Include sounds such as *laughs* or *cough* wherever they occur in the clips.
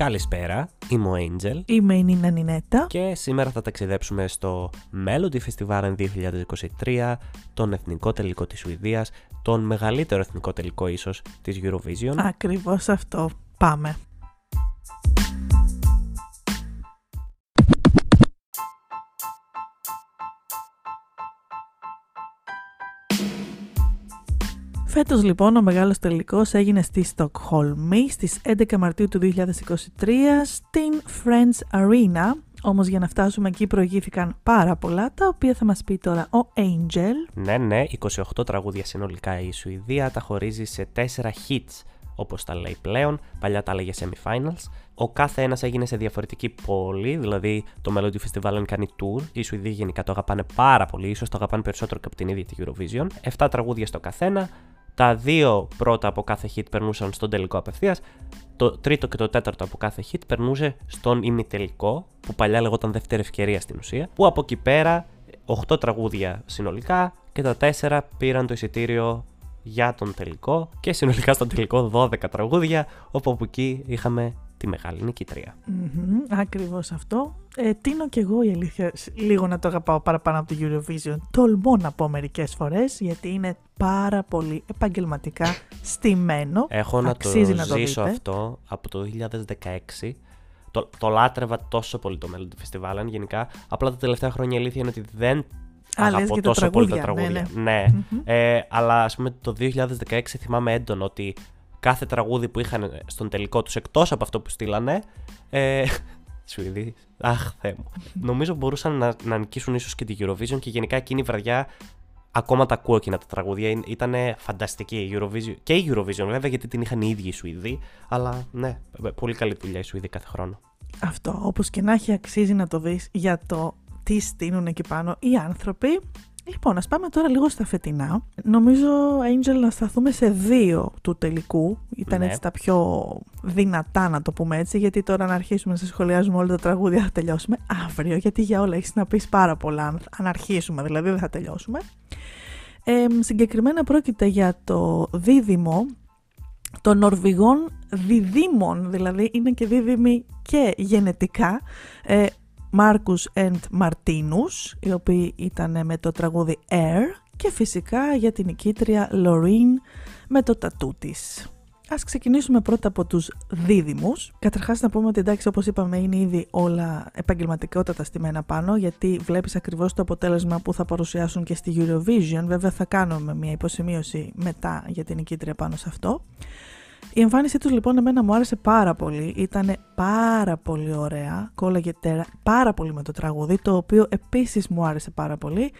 Καλησπέρα, είμαι ο Angel Είμαι η Νίνα Νινέτα. και σήμερα θα ταξιδέψουμε στο Melody Festival 2023, τον εθνικό τελικό της Σουηδίας, τον μεγαλύτερο εθνικό τελικό ίσως της Eurovision. Ακριβώς αυτό. Πάμε. Φέτος λοιπόν ο μεγάλος τελικός έγινε στη Στοκχόλμη στις 11 Μαρτίου του 2023 στην Friends Arena. Όμως για να φτάσουμε εκεί προηγήθηκαν πάρα πολλά τα οποία θα μας πει τώρα ο Angel. Ναι, ναι, 28 τραγούδια συνολικά η Σουηδία τα χωρίζει σε 4 hits, όπως τα λέει πλέον, παλιά τα έλεγε semi-finals. Ο κάθε ένας έγινε σε διαφορετική πόλη, δηλαδή το Melody Festival κάνει tour, οι Σουηδοί γενικά το αγαπάνε πάρα πολύ, ίσως το αγαπάνε περισσότερο και από την ίδια τη Eurovision. 7 τραγούδια στο καθένα, τα δύο πρώτα από κάθε hit περνούσαν στον τελικό απευθείας. Το τρίτο και το τέταρτο από κάθε hit περνούσε στον ημιτελικό, που παλιά λεγόταν δεύτερη ευκαιρία στην ουσία. Που από εκεί πέρα 8 τραγούδια συνολικά και τα 4 πήραν το εισιτήριο για τον τελικό και συνολικά στον τελικό 12 τραγούδια, όπου από εκεί είχαμε τη μεγάλη νικήτρια. Μμμ, ακριβώς αυτό. Ε, τίνω κι εγώ η αλήθεια σ- λίγο να το αγαπάω παραπάνω από το Eurovision. Τολμώ να πω μερικές φορές γιατί είναι πάρα πολύ επαγγελματικά στημένο. Έχω να το Αξίζει να το ζήσω δείτε. αυτό από το 2016. Το, το λάτρευα τόσο πολύ το Melody Festival γενικά. Απλά τα τελευταία χρόνια η αλήθεια είναι ότι δεν Α, λες αγαπώ για τα τόσο πολύ τα τραγούδια, τραγούδια. ναι, Ναι, Μμμ. Ε, αλλά ας πούμε το 2016 θυμάμαι έντονο ότι κάθε τραγούδι που είχαν στον τελικό τους εκτός από αυτό που στείλανε ε, *laughs* Σουηδοί, αχ Θεέ μου. Νομίζω μπορούσαν να, να νικήσουν ίσως και τη Eurovision και γενικά εκείνη η βραδιά ακόμα τα ακούω εκείνα τα τραγούδια. Ήταν φανταστική η Eurovision. Και η Eurovision βέβαια γιατί την είχαν οι ίδιοι οι Σουηδοί. Αλλά ναι, πολύ καλή δουλειά οι Σουηδοί κάθε χρόνο. Αυτό, όπως και να έχει αξίζει να το δεις για το τι στείνουν εκεί πάνω οι άνθρωποι. Λοιπόν, ας πάμε τώρα λίγο στα φετινά. Νομίζω, Angel, να σταθούμε σε δύο του τελικού. Ήταν Ναι. έτσι τα πιο δυνατά, να το πούμε έτσι, γιατί τώρα να αρχίσουμε να σε σχολιάζουμε όλα τα τραγούδια θα τελειώσουμε αύριο, γιατί για όλα έχεις να πεις πάρα πολλά, αν, αν αρχίσουμε δηλαδή δεν θα τελειώσουμε. Ε, συγκεκριμένα πρόκειται για το δίδυμο των Νορβηγών διδήμων, δηλαδή είναι και δίδυμοι και γενετικά, ε, Μάρκους and Μαρτίνους, οι οποίοι ήταν με το τραγούδι Air και φυσικά για την νικήτρια Λορίν με το τατού της. Ας ξεκινήσουμε πρώτα από τους δίδυμους. Καταρχάς να πούμε ότι εντάξει όπως είπαμε είναι ήδη όλα επαγγελματικότατα στημένα πάνω γιατί βλέπεις ακριβώς το αποτέλεσμα που θα παρουσιάσουν και στη Eurovision. Βέβαια θα κάνουμε μια υποσημείωση μετά για την νικήτρια πάνω σε αυτό. Η εμφάνισή τους λοιπόν εμένα μου άρεσε πάρα πολύ, ήταν πάρα πολύ ωραία, κόλλαγε τέρα, πάρα πολύ με το τραγούδι, το οποίο επίσης μου άρεσε πάρα πολύ.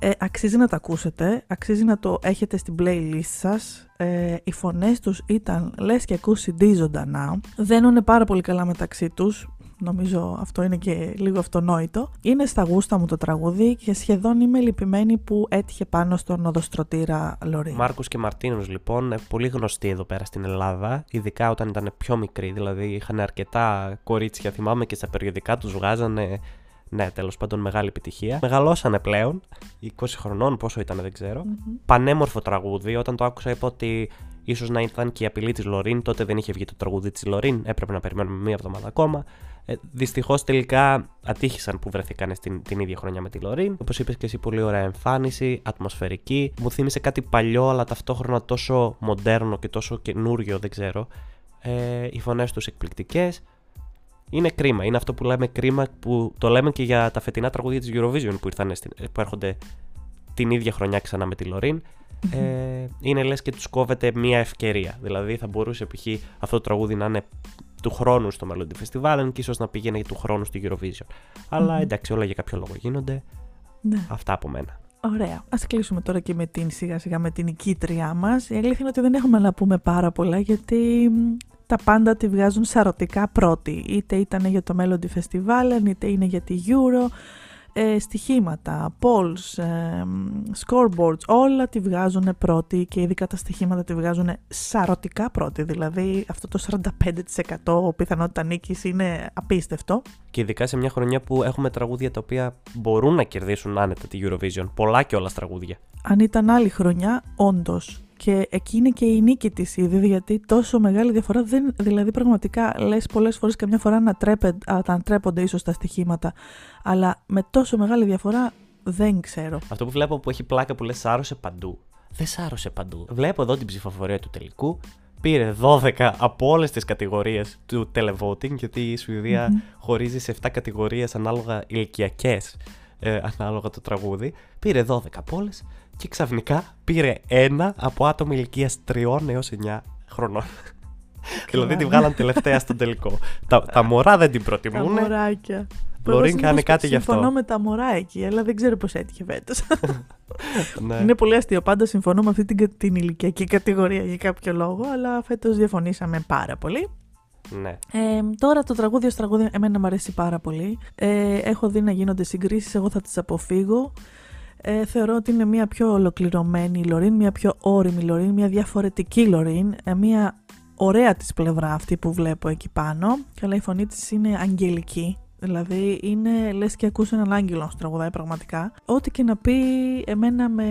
Ε, αξίζει να το ακούσετε, αξίζει να το έχετε στην playlist σας. Ε, οι φωνές τους ήταν λες και ακούς CD ζωντανά, δένουνε πάρα πολύ καλά μεταξύ τους, νομίζω αυτό είναι και λίγο αυτονόητο. Είναι στα γούστα μου το τραγούδι και σχεδόν είμαι λυπημένη που έτυχε πάνω στον οδοστρωτήρα Λωρί. Μάρκος και Μαρτίνος, λοιπόν, ε, πολύ γνωστοί εδώ πέρα στην Ελλάδα, ειδικά όταν ήταν πιο μικροί. Δηλαδή, είχαν αρκετά κορίτσια, θυμάμαι και στα περιοδικά τους βγάζανε. Ναι, τέλος πάντων, μεγάλη επιτυχία. Μεγαλώσανε πλέον, 20 χρονών, πόσο ήταν, δεν ξέρω. Μμμ. Πανέμορφο τραγούδι. Όταν το άκουσα, είπα ότι ίσως να ήταν και η απειλή της Λωρίν. Τότε δεν είχε βγει το τραγούδι της Λωρίν. Έπρεπε να περιμένουμε μία εβδομάδα ακόμα. Ε, Δυστυχώς τελικά ατύχησαν που βρεθήκαν στην, την ίδια χρονιά με τη Λωρίν. Όπως είπες και εσύ, πολύ ωραία εμφάνιση, ατμοσφαιρική. Μου θύμισε κάτι παλιό, αλλά ταυτόχρονα τόσο μοντέρνο και τόσο καινούριο, δεν ξέρω. Ε, οι φωνές τους εκπληκτικές. Είναι κρίμα. Είναι αυτό που λέμε κρίμα που το λέμε και για τα φετινά τραγούδια της Eurovision που, ήρθαν στην, που έρχονται την ίδια χρονιά ξανά με τη Λωρίν. Ε, είναι λες και τους κόβεται μία ευκαιρία. Δηλαδή θα μπορούσε π.χ. αυτό το τραγούδι να είναι του χρόνου στο Melody Festival και ίσως να πήγαινε του χρόνου στη Eurovision. Αλλά Μμμ. εντάξει, όλα για κάποιο λόγο γίνονται. Ναι. Αυτά από μένα. Ωραία. Ας κλείσουμε τώρα και με την σιγά σιγά με την νικήτριά μας. Η αλήθεια είναι ότι δεν έχουμε να πούμε πάρα πολλά γιατί μ, τα πάντα τη βγάζουν σαρωτικά πρώτη. Είτε ήταν για το Melody Festival, είτε είναι για τη Euro. Ε, στοιχήματα, polls, ε, μ, scoreboards, όλα τη βγάζουν πρώτη και ειδικά τα στοιχήματα τη βγάζουν σαρωτικά πρώτη. Δηλαδή αυτό το 45% πιθανότητα νίκης είναι απίστευτο. Και ειδικά σε μια χρονιά που έχουμε τραγούδια τα οποία μπορούν να κερδίσουν άνετα τη Eurovision. Πολλά και όλας τραγούδια. αν ήταν άλλη χρονιά, όντως Και εκεί είναι και η νίκη της ήδη, γιατί τόσο μεγάλη διαφορά δεν. Δηλαδή, πραγματικά λες πολλές φορές καμιά φορά να, τρέπε, να τρέπονται ίσως τα στοιχήματα, αλλά με τόσο μεγάλη διαφορά δεν ξέρω. Αυτό που βλέπω που έχει πλάκα που λες σάρωσε παντού. Δεν σάρωσε παντού. Βλέπω εδώ την ψηφοφορία του τελικού. Πήρε 12 από όλες τις κατηγορίες του televoting, γιατί η σουηδια χωρίζει σε 7 κατηγορίες ανάλογα ηλικιακές, ε, ανάλογα το τραγούδι. Πήρε 12 από όλες και ξαφνικά πήρε ένα από άτομα ηλικίας 3 έως 9 χρονών. δηλαδή τη βγάλαν τελευταία στον τελικό. τα, τα μωρά δεν την προτιμούν. Τα μωράκια. Λωρίν κάνει κάτι γι' αυτό. Συμφωνώ με τα μωρά εκεί, αλλά δεν ξέρω πώ έτυχε φέτος. ναι. Είναι πολύ αστείο. Πάντα συμφωνώ με αυτή την, την ηλικιακή κατηγορία για κάποιο λόγο, αλλά φέτος διαφωνήσαμε πάρα πολύ. Ναι. Ε, τώρα το τραγούδι ως τραγούδι εμένα μου αρέσει πάρα πολύ. Ε, έχω δει να γίνονται συγκρίσεις, εγώ θα τις αποφύγω. Ε, θεωρώ ότι είναι μια πιο ολοκληρωμένη Λωρίν, μια πιο όρημη Λωρίν, μια διαφορετική Λωρίν, ε, μια ωραία της πλευρά αυτή που βλέπω εκεί πάνω. Αλλά η φωνή της είναι αγγελική. Δηλαδή είναι λες και ακούς έναν άγγελο να τραγουδάει πραγματικά. Ό,τι και να πει εμένα με,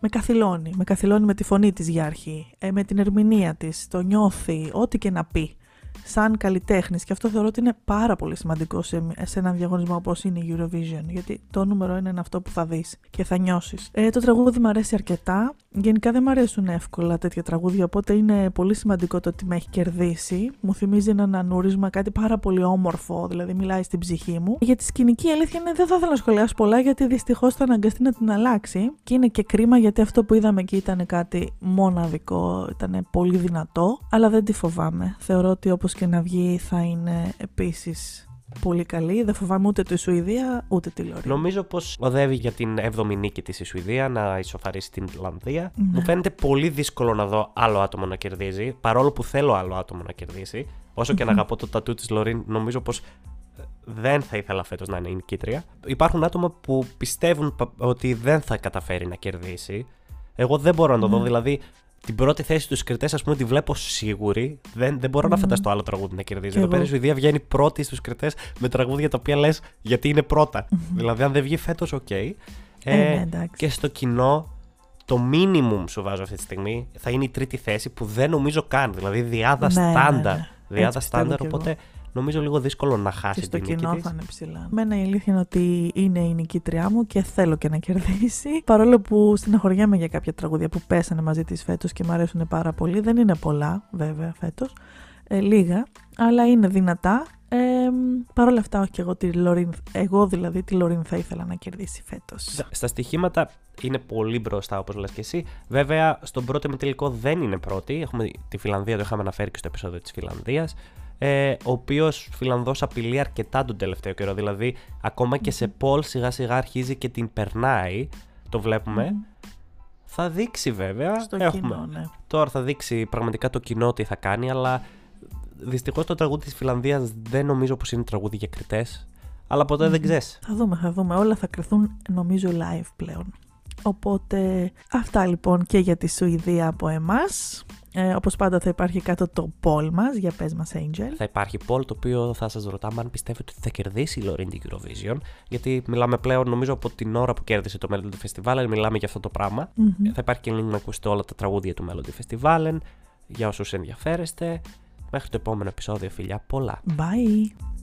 με καθυλώνει. Με καθυλώνει με τη φωνή της για αρχή, ε, με την ερμηνεία της, το νιώθει, ό,τι και να πει σαν καλλιτέχνη. Και αυτό θεωρώ ότι είναι πάρα πολύ σημαντικό σε, σε έναν διαγωνισμό όπως είναι η Eurovision. Γιατί το νούμερο είναι αυτό που θα δεις και θα νιώσεις. Ε, το τραγούδι μου αρέσει αρκετά. Γενικά δεν μου αρέσουν εύκολα τέτοια τραγούδια, οπότε είναι πολύ σημαντικό το ότι με έχει κερδίσει. Μου θυμίζει ένα ανούρισμα, κάτι πάρα πολύ όμορφο, δηλαδή μιλάει στην ψυχή μου. Για τη σκηνική αλήθεια είναι δεν θα ήθελα να σχολιάσω πολλά, γιατί δυστυχώς θα αναγκαστεί να την αλλάξει. Και είναι και κρίμα γιατί αυτό που είδαμε εκεί ήταν κάτι μοναδικό, ήταν πολύ δυνατό, αλλά δεν τη φοβάμαι. Θεωρώ ότι όπω και να βγει θα είναι επίσης πολύ καλή. Δεν φοβάμαι ούτε τη Σουηδία ούτε τη Λόρι. Νομίζω πως οδεύει για την 7η νίκη της η Σουηδία να ισοφαρίσει την Ιρλανδία. Ναι. Μου φαίνεται πολύ δύσκολο να δω άλλο άτομο να κερδίζει, παρόλο που θέλω άλλο άτομο να κερδίσει. Όσο και να αγαπώ το τατού της Λωρίν, νομίζω πως ε, δεν θα ήθελα φέτος να είναι η νικήτρια. Υπάρχουν άτομα που πιστεύουν ότι δεν θα καταφέρει να κερδίσει. Εγώ δεν μπορώ να το δω. Ναι. Δηλαδή, την πρώτη θέση τους κριτές, ας πούμε, τη βλέπω σίγουρη. Δεν, δεν μπορώ mm. να φανταστώ άλλο τραγούδι να κερδίζει. Εδώ πέρα η Σουηδία βγαίνει πρώτη στους κριτές με τραγούδια τα οποία λες γιατί είναι πρώτα. Mm-hmm. Δηλαδή, αν δεν βγει φέτος, OK. Okay. Ε, ε, ναι, και στο κοινό, το minimum σου βάζω αυτή τη στιγμή θα είναι η τρίτη θέση που δεν νομίζω καν. Δηλαδή, δυάδα ναι, στάνταρ. Ναι, ναι. Δυάδα στάνταρ, οπότε νομίζω λίγο δύσκολο να χάσει και στο κοινό θα είναι ψηλά. Μένα η αλήθεια είναι ότι είναι η νικήτριά μου και θέλω και να κερδίσει. Παρόλο που στεναχωριέμαι για κάποια τραγούδια που πέσανε μαζί της φέτος και μου αρέσουν πάρα πολύ. Δεν είναι πολλά, βέβαια, φέτος. Ε, λίγα, αλλά είναι δυνατά. Ε, Παρ' όλα αυτά, όχι και εγώ τη Λωρίν. Εγώ δηλαδή τη Λωρίν θα ήθελα να κερδίσει φέτος. Στα στοιχήματα είναι πολύ μπροστά, όπως λες και εσύ. Βέβαια, στον πρώτο τελικό δεν είναι πρώτη. Έχουμε τη Φιλανδία, το είχαμε αναφέρει και στο επεισόδιο της Φιλανδίας ε, ο οποίος Φιλανδός απειλεί αρκετά τον τελευταίο καιρό. Δηλαδή, ακόμα και σε Πολ σιγά σιγά αρχίζει και την περνάει. Το βλέπουμε. Θα δείξει βέβαια. Στο Έχουμε. κοινό, ναι. Τώρα θα δείξει πραγματικά το κοινό τι θα κάνει, αλλά δυστυχώς το τραγούδι της Φιλανδίας δεν νομίζω πως είναι τραγούδι για κριτές. Αλλά δεν ξέρεις. Θα δούμε, θα δούμε. Όλα θα κρυθούν νομίζω live πλέον. Οπότε αυτά λοιπόν και για τη Σουηδία από εμάς. Ε, όπως πάντα θα υπάρχει κάτω το poll μας, για πες μας Angel. Θα υπάρχει poll το οποίο θα σας ρωτάμε αν πιστεύετε ότι θα κερδίσει η Λωρίν την Eurovision, γιατί μιλάμε πλέον νομίζω από την ώρα που κέρδισε το Melody Festival, μιλάμε για αυτό το πραγμα Θα υπάρχει και link να ακούσετε όλα τα τραγούδια του Melody Festival, για όσους ενδιαφέρεστε. Μέχρι το επόμενο επεισόδιο, φιλιά, πολλά. Bye!